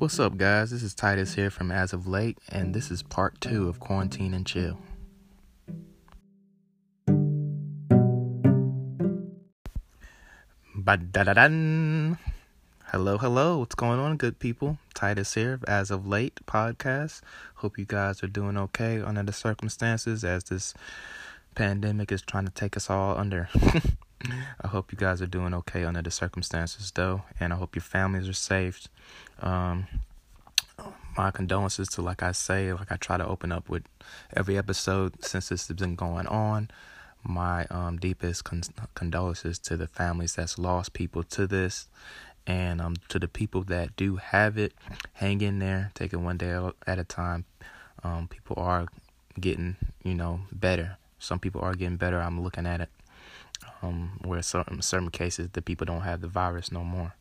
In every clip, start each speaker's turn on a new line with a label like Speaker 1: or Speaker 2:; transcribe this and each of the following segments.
Speaker 1: What's up, guys? This is Titus here from As of Late, and this is part two of Quarantine and Chill. Ba-da-da-dan. Hello, hello. What's going on, good people? Titus here, of As of Late podcast. Hope you guys are doing okay under the circumstances as this pandemic is trying to take us all under. I hope you guys are doing okay under the circumstances, though, and I hope your families are safe. Um, my condolences to, like I say, like I try to open up with every episode since this has been going on. My um, deepest con- condolences to the families that's lost people to this, and um, to the people that do have it. Hang in there, take it one day at a time. Um, people are getting, you know, better. Some people are getting better. I'm looking at it um, where certain certain cases the people don't have the virus no more.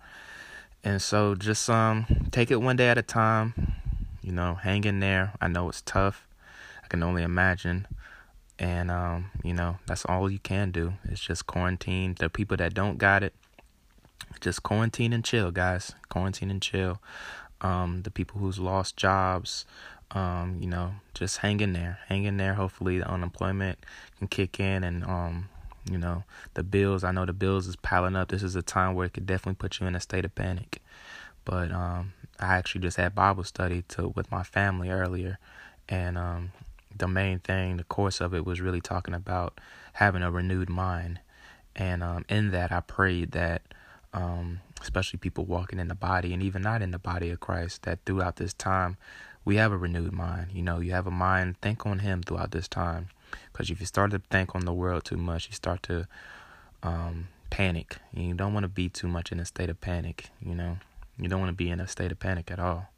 Speaker 1: And so just um take it one day at a time. You know, hang in there. I know it's tough. I can only imagine. And um, you know, that's all you can do. It's just quarantine. The people that don't got it, just quarantine and chill, guys. Quarantine and chill. Um, the people who's lost jobs, um, you know, just hang in there. Hang in there. Hopefully the unemployment can kick in and um you know, the bills, I know the bills is piling up. This is a time where it could definitely put you in a state of panic. But um, I actually just had Bible study to with my family earlier, and um, the main thing, the course of it was really talking about having a renewed mind. And um, in that, I prayed that, um, especially people walking in the body and even not in the body of Christ, that throughout this time, we have a renewed mind. You know, you have a mind, think on Him throughout this time. Because if you start to think on the world too much, you start to um, panic. You don't want to be too much in a state of panic, you know. You don't want to be in a state of panic at all.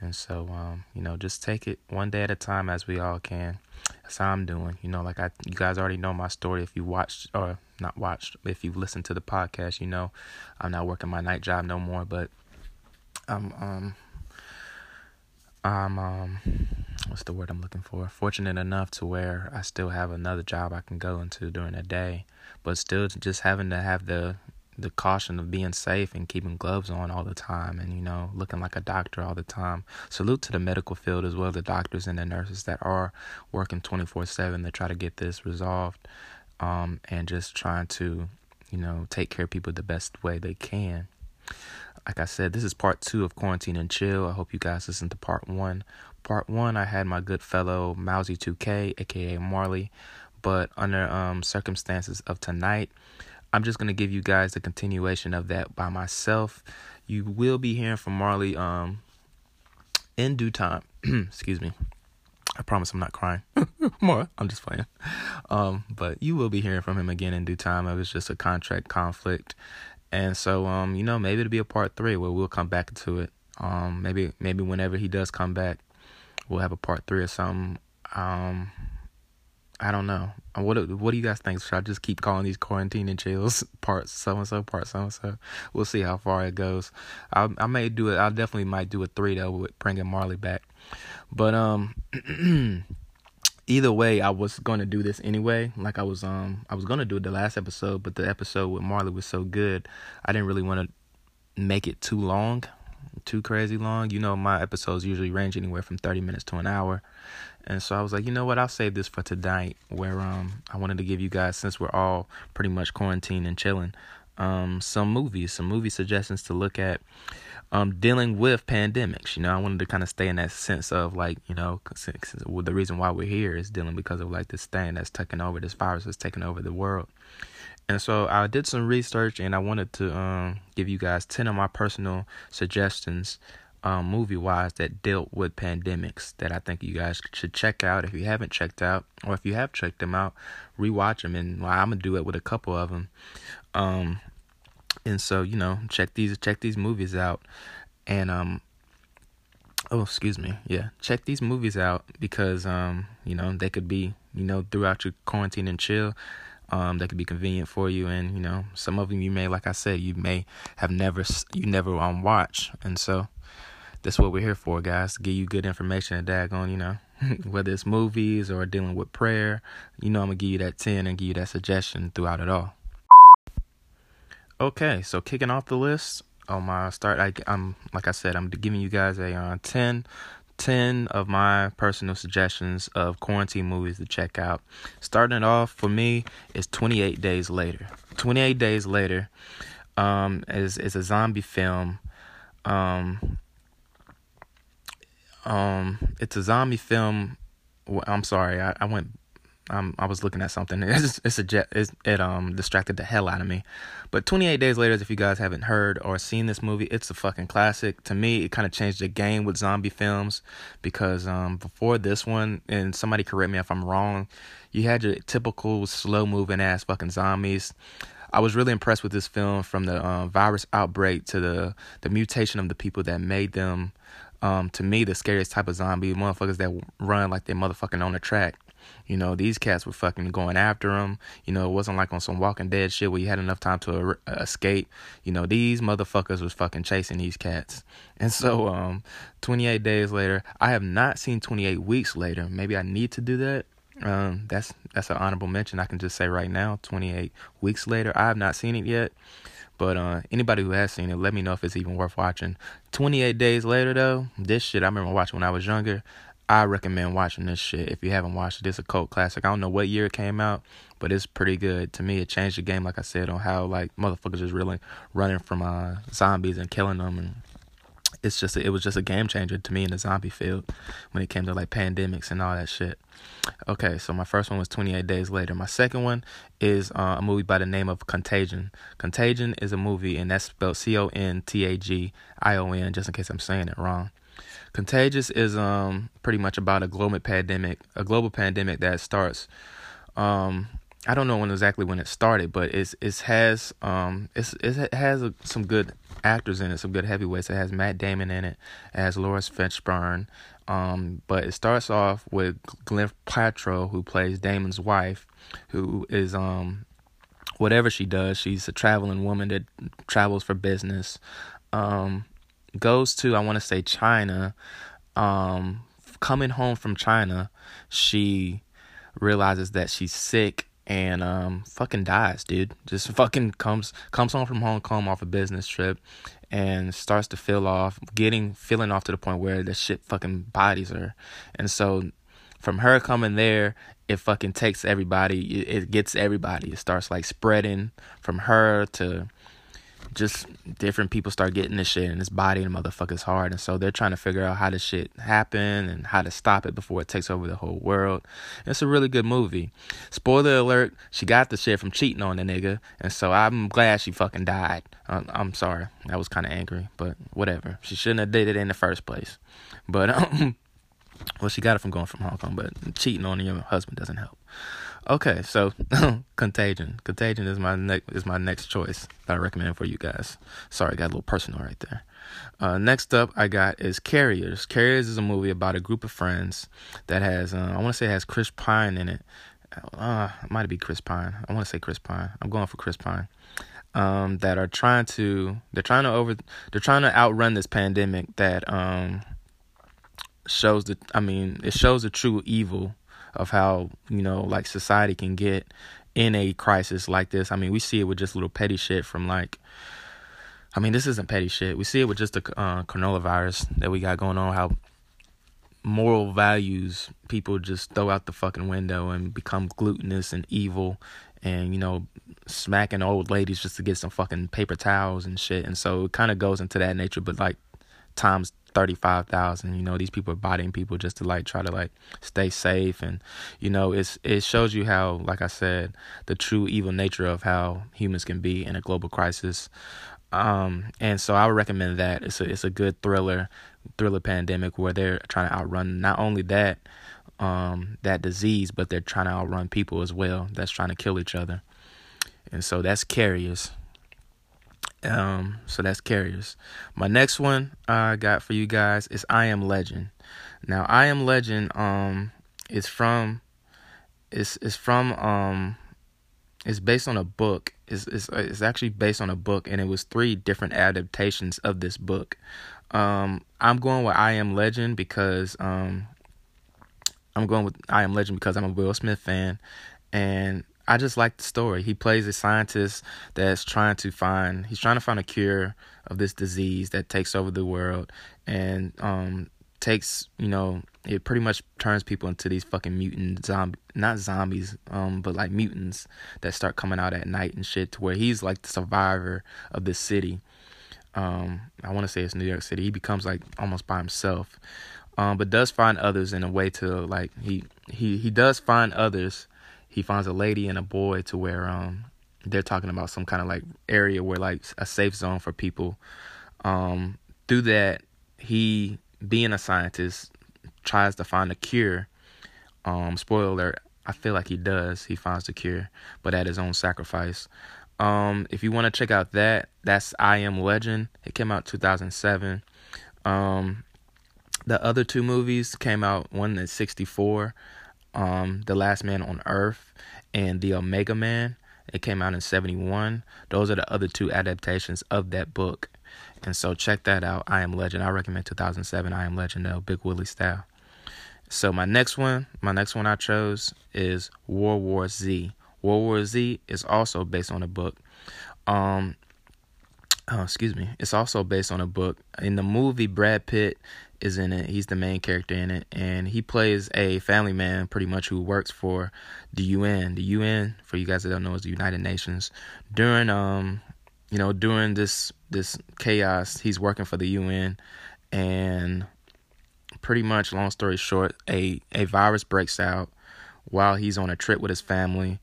Speaker 1: And so, um, you know, just take it one day at a time as we all can. That's how I'm doing. You know, like I, you guys already know my story. If you watched or not watched, if you've listened to the podcast, you know, I'm not working my night job no more. But I'm, um, I'm, um, what's the word I'm looking for? Fortunate enough to where I still have another job I can go into during the day, but still just having to have the the caution of being safe and keeping gloves on all the time and you know looking like a doctor all the time salute to the medical field as well the doctors and the nurses that are working 24/7 to try to get this resolved um, and just trying to you know take care of people the best way they can like I said, this is part two of Quarantine and Chill. I hope you guys listen to part one. Part one, I had my good fellow Mousy2K, aka Marley, but under um, circumstances of tonight, I'm just gonna give you guys the continuation of that by myself. You will be hearing from Marley um, in due time. Excuse me. I promise I'm not crying. More, I'm just playing. Um, but you will be hearing from him again in due time. It was just a contract conflict, and so um, you know, maybe it'll be a part three where we'll come back to it. Um, maybe maybe whenever he does come back, we'll have a part three or something. Um, I don't know. Uh, what what do you guys think? Should I just keep calling these quarantine and chills parts so and so, part so and so? We'll see how far it goes. I I may do it. I definitely might do a three though with bringing Marley back. But um, either way, I was gonna do this anyway. Like I was um I was gonna do it the last episode, but the episode with Marley was so good, I didn't really want to make it too long too crazy long. You know, my episodes usually range anywhere from 30 minutes to an hour. And so I was like, you know what? I'll save this for tonight where um I wanted to give you guys since we're all pretty much quarantined and chilling um some movies, some movie suggestions to look at um dealing with pandemics. You know, I wanted to kind of stay in that sense of like, you know, the reason why we're here is dealing because of like this thing that's taking over this virus that's taking over the world. And so I did some research and I wanted to um, give you guys 10 of my personal suggestions um, movie wise that dealt with pandemics that I think you guys should check out if you haven't checked out or if you have checked them out, rewatch them. And well, I'm gonna do it with a couple of them. Um, and so you know, check these check these movies out. And um, oh excuse me, yeah, check these movies out because um, you know they could be you know throughout your quarantine and chill um, that could be convenient for you. And you know, some of them you may, like I said, you may have never you never um watch, and so that's what we're here for, guys. To give you good information and daggone, you know, whether it's movies or dealing with prayer, you know, I'm gonna give you that ten and give you that suggestion throughout it all. Okay, so kicking off the list, on my start. I, I'm like I said, I'm giving you guys a uh, 10, 10 of my personal suggestions of quarantine movies to check out. Starting it off for me is 28 Days Later. 28 Days Later um, is is a zombie film. Um, um, it's a zombie film. I'm sorry, I, I went um, I was looking at something. It's, it's a jet. It's, it um distracted the hell out of me. But 28 Days Later, if you guys haven't heard or seen this movie, it's a fucking classic. To me, it kind of changed the game with zombie films because um before this one, and somebody correct me if I'm wrong, you had your typical slow moving ass fucking zombies. I was really impressed with this film from the uh, virus outbreak to the the mutation of the people that made them. Um, to me, the scariest type of zombie motherfuckers that run like they're motherfucking on the track. You know, these cats were fucking going after him. You know, it wasn't like on some Walking Dead shit where you had enough time to uh, escape. You know, these motherfuckers was fucking chasing these cats. And so, um, 28 days later, I have not seen 28 weeks later. Maybe I need to do that. Um, that's that's an honorable mention. I can just say right now, 28 weeks later, I have not seen it yet. But uh, anybody who has seen it, let me know if it's even worth watching. 28 days later, though, this shit I remember watching when I was younger. I recommend watching this shit if you haven't watched it. It's a cult classic. I don't know what year it came out, but it's pretty good. To me, it changed the game, like I said, on how like motherfuckers is really running from uh, zombies and killing them, and it's just it was just a game changer to me in the zombie field when it came to like pandemics and all that shit. Okay, so my first one was 28 Days Later. My second one is uh, a movie by the name of Contagion. Contagion is a movie, and that's spelled C O N T A G I O N, just in case I'm saying it wrong. Contagious is um pretty much about a global pandemic, a global pandemic that starts. Um, I don't know when exactly when it started, but it's it has um it's it has a, some good actors in it, some good heavyweights. It has Matt Damon in it, it has Laurence Fishburne. Um, but it starts off with Glenn Paltrow, who plays Damon's wife, who is um whatever she does, she's a traveling woman that travels for business. Um, goes to I want to say China. Um, coming home from China, she realizes that she's sick and um fucking dies, dude. Just fucking comes comes home from Hong Kong off a business trip and starts to feel off, getting feeling off to the point where the shit fucking bodies her. And so from her coming there, it fucking takes everybody. It, it gets everybody. It starts like spreading from her to just different people start getting this shit and body and motherfuckers hard and so they're trying to figure out how this shit happen and how to stop it before it takes over the whole world. It's a really good movie. Spoiler alert, she got the shit from cheating on the nigga and so I'm glad she fucking died. Uh, I'm sorry. I was kind of angry, but whatever. She shouldn't have did it in the first place. But um well she got it from going from Hong Kong, but cheating on your husband doesn't help. Okay, so Contagion. Contagion is my next is my next choice that I recommend for you guys. Sorry, I got a little personal right there. Uh, next up, I got is Carriers. Carriers is a movie about a group of friends that has uh, I want to say it has Chris Pine in it. Uh, it might be Chris Pine. I want to say Chris Pine. I'm going for Chris Pine. Um, that are trying to they're trying to over they're trying to outrun this pandemic that um shows the I mean it shows the true evil of how you know like society can get in a crisis like this. I mean, we see it with just little petty shit from like. I mean, this isn't petty shit. We see it with just the uh, coronavirus that we got going on. How moral values people just throw out the fucking window and become gluttonous and evil, and you know, smacking old ladies just to get some fucking paper towels and shit. And so it kind of goes into that nature, but like times 35,000 you know these people are bodying people just to like try to like stay safe. And you know it's it shows you how like I said the true evil nature of how humans can be in a global crisis. Um and so I would recommend that. It's a it's a good thriller thriller pandemic where they're trying to outrun not only that um that disease but they're trying to outrun people as well that's trying to kill each other. And so that's carriers um, so that's Carriers. My next one I got for you guys is I Am Legend. Now, I Am Legend um is from it's it's from um it's based on a book. It's, it's it's actually based on a book, and it was three different adaptations of this book. Um, I'm going with I Am Legend because um, I'm going with I Am Legend because I'm a Will Smith fan, and I just like the story. He plays a scientist that's trying to find he's trying to find a cure of this disease that takes over the world and um takes, you know, it pretty much turns people into these fucking mutant zombie not zombies, um, but like mutants that start coming out at night and shit to where he's like the survivor of this city. Um, I want to say it's New York City. He becomes like almost by himself. Um, but does find others in a way to like he he he does find others he finds a lady and a boy to where um they're talking about some kind of like area where like a safe zone for people. Um, through that, he being a scientist tries to find a cure. Um, spoiler I feel like he does. He finds the cure, but at his own sacrifice. Um, if you want to check out that, that's I Am Legend. It came out 2007. Um, the other two movies came out one in 64 um, The Last Man on Earth and The Omega Man. It came out in 71. Those are the other two adaptations of that book. And so check that out. I Am Legend. I recommend 2007 I Am Legend though, Big Willie style. So my next one, my next one I chose is World War Z. World War Z is also based on a book. Um oh, excuse me. It's also based on a book. In the movie Brad Pitt is in it. He's the main character in it, and he plays a family man, pretty much, who works for the UN. The UN, for you guys that don't know, is the United Nations. During um, you know, during this this chaos, he's working for the UN, and pretty much, long story short, a a virus breaks out while he's on a trip with his family,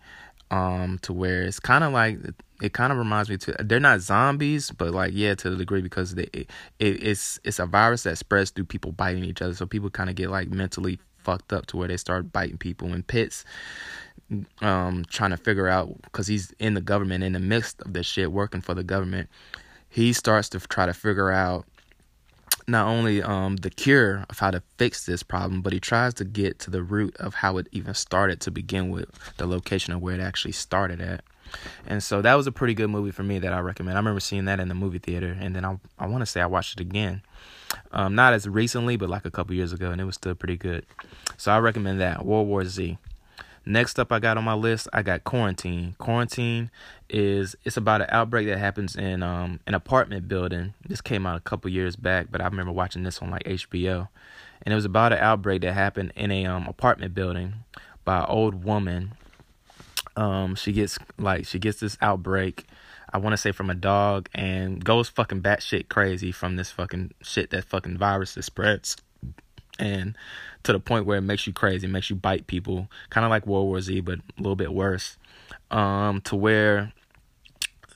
Speaker 1: um, to where it's kind of like it kind of reminds me to they're not zombies but like yeah to the degree because they it, it's it's a virus that spreads through people biting each other. So people kind of get like mentally fucked up to where they start biting people in pits um trying to figure out because he's in the government in the midst of this shit working for the government. He starts to try to figure out not only um, the cure of how to fix this problem, but he tries to get to the root of how it even started to begin with, the location of where it actually started at. And so that was a pretty good movie for me that I recommend. I remember seeing that in the movie theater, and then I I want to say I watched it again, um, not as recently, but like a couple years ago, and it was still pretty good. So I recommend that World War Z. Next up, I got on my list, I got Quarantine. Quarantine is it's about an outbreak that happens in um an apartment building. This came out a couple years back, but I remember watching this on like HBO, and it was about an outbreak that happened in a um apartment building by an old woman um, she gets like she gets this outbreak. I want to say from a dog and goes fucking batshit crazy from this fucking shit that fucking virus that spreads, and to the point where it makes you crazy, makes you bite people, kind of like World War Z, but a little bit worse. Um, to where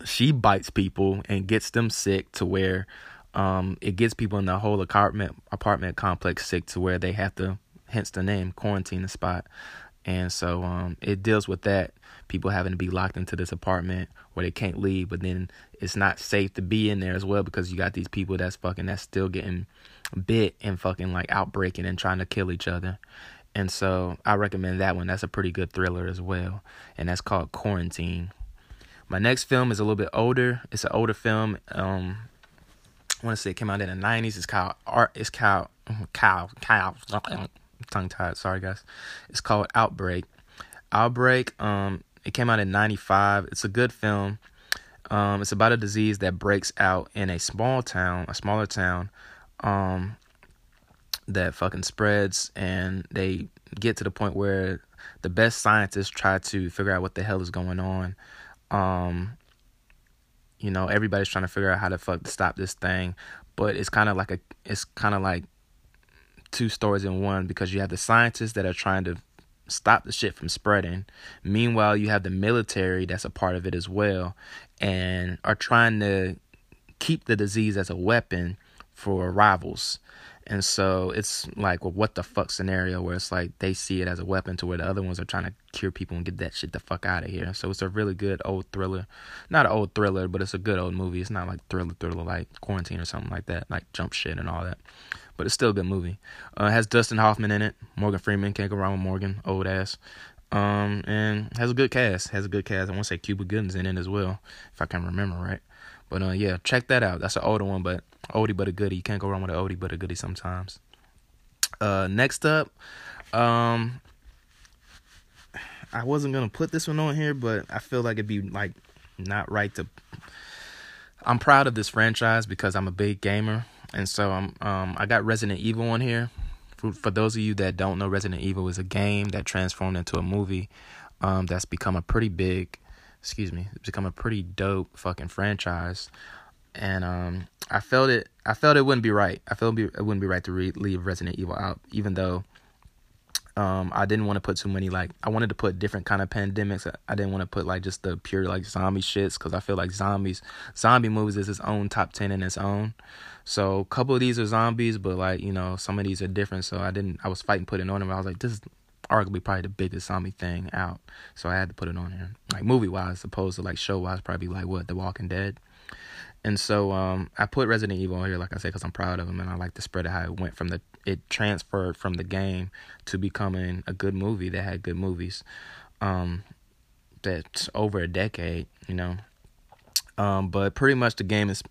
Speaker 1: she bites people and gets them sick to where um, it gets people in the whole apartment apartment complex sick to where they have to, hence the name, quarantine the spot. And so um, it deals with that people having to be locked into this apartment where they can't leave, but then it's not safe to be in there as well because you got these people that's fucking that's still getting bit and fucking like outbreaking and trying to kill each other. And so I recommend that one. That's a pretty good thriller as well. And that's called Quarantine. My next film is a little bit older. It's an older film. Um I want to say it came out in the nineties. It's called Art it's called Cow Cow tongue tied, sorry guys. It's called Outbreak. Outbreak, um, it came out in 95. It's a good film. Um, it's about a disease that breaks out in a small town, a smaller town, um, that fucking spreads, and they get to the point where the best scientists try to figure out what the hell is going on. Um, you know, everybody's trying to figure out how to fuck to stop this thing, but it's kind of like a, it's kind of like two stories in one because you have the scientists that are trying to stop the shit from spreading. Meanwhile, you have the military that's a part of it as well and are trying to keep the disease as a weapon for rivals. And so it's like a what the fuck scenario where it's like they see it as a weapon to where the other ones are trying to cure people and get that shit the fuck out of here. So it's a really good old thriller. Not an old thriller, but it's a good old movie. It's not like thriller thriller like quarantine or something like that, like jump shit and all that but it's still a good movie. Uh, has Dustin Hoffman in it. Morgan Freeman can't go wrong with Morgan, old ass. Um, and has a good cast. Has a good cast. I want to say Cuba Gooding's in it as well, if I can remember right. But uh, yeah, check that out. That's an older one, but oldie but a goodie. You can't go wrong with an oldie but a goodie sometimes. Uh, next up, um, I wasn't gonna put this one on here, but I feel like it'd be like not right to. I'm proud of this franchise because I'm a big gamer, and so I'm um I got Resident Evil on here. For, for those of you that don't know, Resident Evil is a game that transformed into a movie. Um, that's become a pretty big, excuse me, it's become a pretty dope fucking franchise and um, I felt it. I felt it wouldn't be right. I felt it wouldn't be right to re- leave Resident Evil out, even though um, I didn't want to put too many like. I wanted to put different kind of pandemics. I didn't want to put like just the pure like zombie shits because I feel like zombies, zombie movies is its own top ten in its own. So a couple of these are zombies, but like you know some of these are different. So I didn't. I was fighting putting on them. I was like, this is arguably probably the biggest zombie thing out. So I had to put it on here, like movie wise, opposed to like show wise, probably like what The Walking Dead. And so um, I put Resident Evil on here, like I said, because I'm proud of them, and I like to spread it how it went from the it transferred from the game to becoming a good movie that had good movies. Um, that's over a decade, you know. Um, but pretty much the game is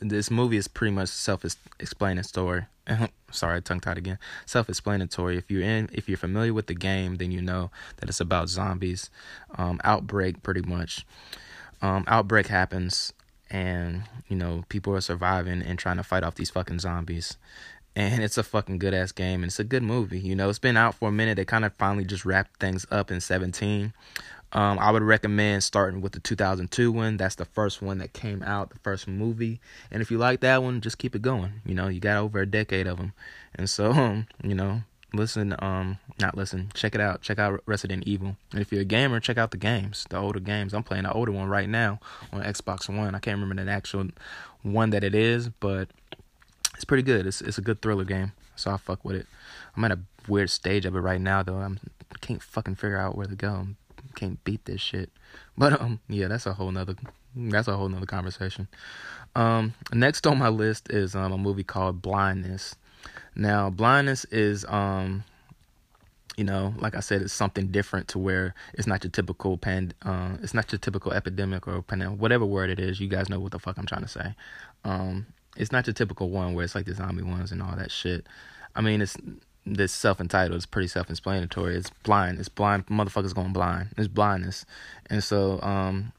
Speaker 1: this movie is pretty much self-explanatory. Sorry, tongue tied again. Self-explanatory. If you're in, if you're familiar with the game, then you know that it's about zombies. Um, outbreak, pretty much. Um, outbreak happens and you know people are surviving and trying to fight off these fucking zombies and it's a fucking good ass game and it's a good movie you know it's been out for a minute they kind of finally just wrapped things up in 17 um, i would recommend starting with the 2002 one. That's the first one that came out the first movie. And if you like that one just keep it going. You know you got over a decade of them and so um, you know listen um not listen check it out. Check out resident evil. And if you're a gamer check out the games the older games. I'm playing the older one right now on xbox one. I can't remember the actual one that it is but it's pretty good. It's, it's a good thriller game so i fuck with it. I'm at a weird stage of it right now though. I'm can't fucking figure out where to go can't beat this shit but um yeah that's a whole nother that's a whole nother conversation um next on my list is um a movie called blindness now, blindness is um you know, like I said, it's something different to where it's not your typical pan, uh, it's not your typical epidemic or pandemic, whatever word it is. You guys know what the fuck I'm trying to say. Um, it's not your typical one where it's like the zombie ones and all that shit. I mean, it's this self-entitled. It's pretty self-explanatory. It's blind. It's blind. Motherfuckers going blind. It's blindness, and so um,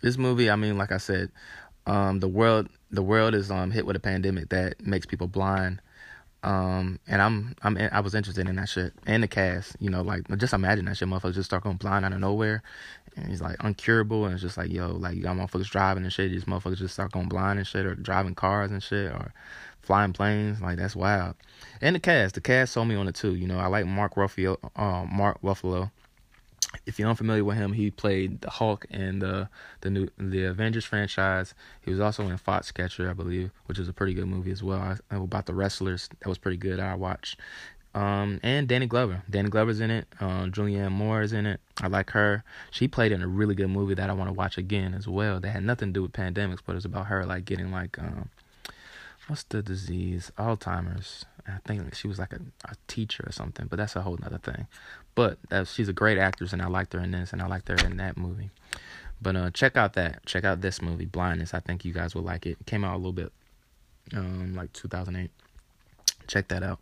Speaker 1: this movie. I mean, like I said, um, the world the world is um hit with a pandemic that makes people blind um, and I'm I'm I was interested in that shit and the cast. You know, like just imagine that shit. Motherfuckers just start going blind out of nowhere, and he's like uncurable, and it's just like yo, like you got motherfuckers driving and shit. These motherfuckers just start going blind and shit, or driving cars and shit, or flying planes. Like that's wild. And the cast, the cast sold me on it too. You know, I like Mark Ruffalo, uh, Mark Ruffalo if you're unfamiliar with him, he played the Hulk in the the new the Avengers franchise. He was also in Foxcatcher, I believe, which is a pretty good movie as well. I, about the wrestlers, that was pretty good. I watched. Um, and Danny Glover. Danny Glover's in it. Uh, Julianne Moore is in it. I like her. She played in a really good movie that I want to watch again as well. That had nothing to do with pandemics, but it's about her like getting like um, what's the disease? Alzheimer's. I think she was like a, a teacher or something, but that's a whole nother thing. But uh, she's a great actress, and I liked her in this, and I liked her in that movie. But uh, check out that. Check out this movie, Blindness. I think you guys will like it. it came out a little bit, um, like 2008. Check that out.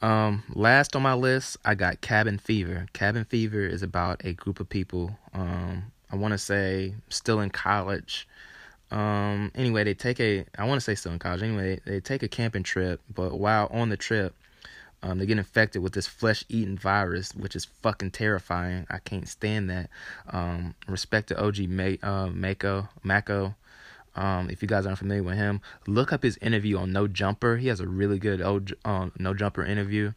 Speaker 1: Um, last on my list, I got Cabin Fever. Cabin Fever is about a group of people. Um, I want to say still in college um, anyway, they take a, I want to say still in college. Anyway, they, they take a camping trip, but while on the trip, um, they get infected with this flesh eating virus, which is fucking terrifying. I can't stand that. Um, respect to OG May, uh, Maco, Maco. Um, if you guys aren't familiar with him, look up his interview on No Jumper. He has a really good old, uh, No Jumper interview.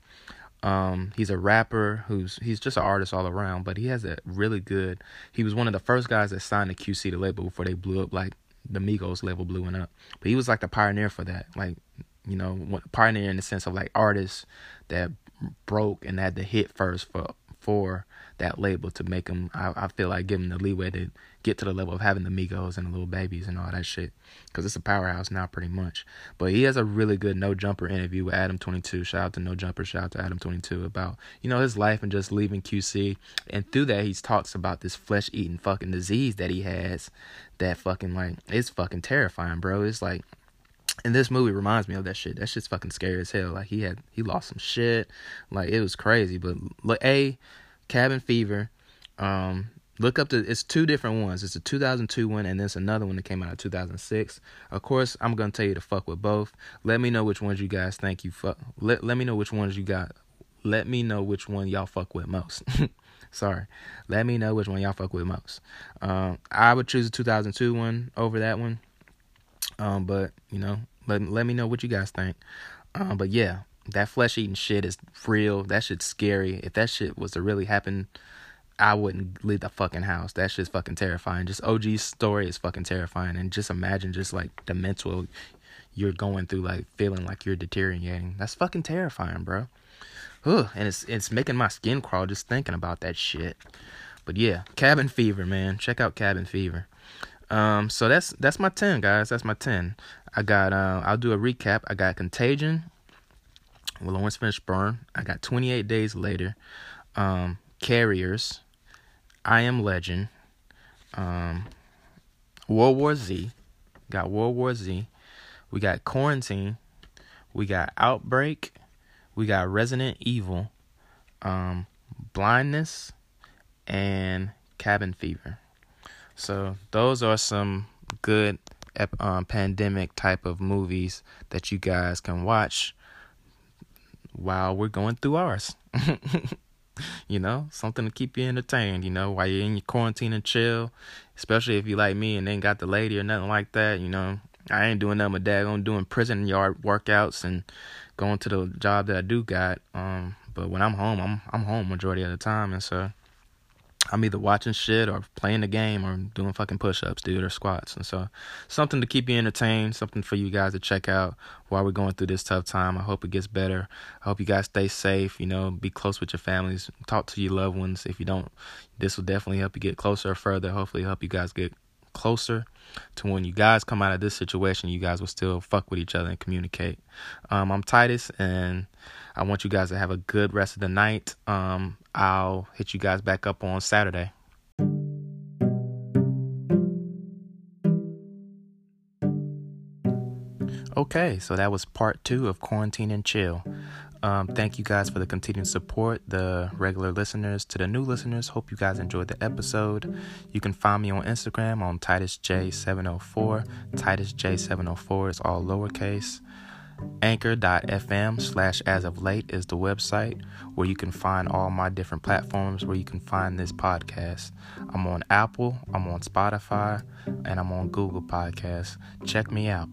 Speaker 1: Um, he's a rapper who's he's just an artist all around, but he has a really good. He was one of the first guys that signed the QC to label before they blew up like the Migos level blew up. But he was like the pioneer for that. Like, you know, pioneer in the sense of like artists that broke and had to hit first for for that label to make them. I, I feel like give them the leeway to get to the level of having the Migos and the Lil Babies and all that shit. Because it's a powerhouse now, pretty much. But he has a really good No Jumper interview with Adam 22. Shout out to No Jumper. Shout out to Adam 22 about, you know, his life and just leaving QC. And through that, he talks about this flesh eating fucking disease that he has that fucking, like, it's fucking terrifying, bro. It's like, and this movie reminds me of that shit. That shit's fucking scary as hell. Like he had he lost some shit. Like it was crazy. But a Cabin Fever. Um, look up the. It's two different ones. It's a 2002 one, and then there's another one that came out in 2006. Of course, I'm gonna tell you to fuck with both. Let me know which ones you guys think you fuck. Let Let me know which ones you got. Let me know which one y'all fuck with most. Sorry. Let me know which one y'all fuck with most. Um, I would choose the 2002 one over that one. Um, but you know, let let me know what you guys think. Um, but yeah, that flesh eating shit is real. That shit's scary. If that shit was to really happen, I wouldn't leave the fucking house. That shit's fucking terrifying. Just OG's story is fucking terrifying. And just imagine just like the mental you're going through, like feeling like you're deteriorating. That's fucking terrifying, bro. Ugh, and it's it's making my skin crawl just thinking about that shit. But yeah, Cabin Fever, man. Check out Cabin Fever. Um, so that's that's my ten, guys. That's my ten. I got uh, I'll do a recap. I got Contagion, Laurence Fishburne. I got 28 Days Later, um, Carriers, I Am Legend, um, World War Z. Got World War Z. We got Quarantine. We got Outbreak. We got Resident Evil, um, Blindness, and Cabin Fever. So those are some good um, pandemic type of movies that you guys can watch while we're going through ours. you know, something to keep you entertained, you know, while you're in your quarantine and chill. Especially if you like me and ain't got the lady or nothing like that, you know. I ain't doing nothing with that. I'm doing prison yard workouts and going to the job that I do got. Um, but when I'm home, I'm I'm home majority of the time, and so I'm either watching shit or playing the game or doing fucking push ups, dude, or squats. And so, something to keep you entertained, something for you guys to check out while we're going through this tough time. I hope it gets better. I hope you guys stay safe, you know, be close with your families, talk to your loved ones. If you don't, this will definitely help you get closer or further. Hopefully, help you guys get closer to when you guys come out of this situation, you guys will still fuck with each other and communicate. Um, I'm Titus, and I want you guys to have a good rest of the night. Um, I'll hit you guys back up on Saturday. Okay, so that was part two of Quarantine and Chill. Um, thank you guys for the continued support, the regular listeners. To the new listeners, hope you guys enjoyed the episode. You can find me on Instagram on TitusJ704. TitusJ704 is all lowercase. Anchor.fm slash as of late is the website where you can find all my different platforms where you can find this podcast. I'm on Apple, I'm on Spotify, and I'm on Google Podcasts. Check me out.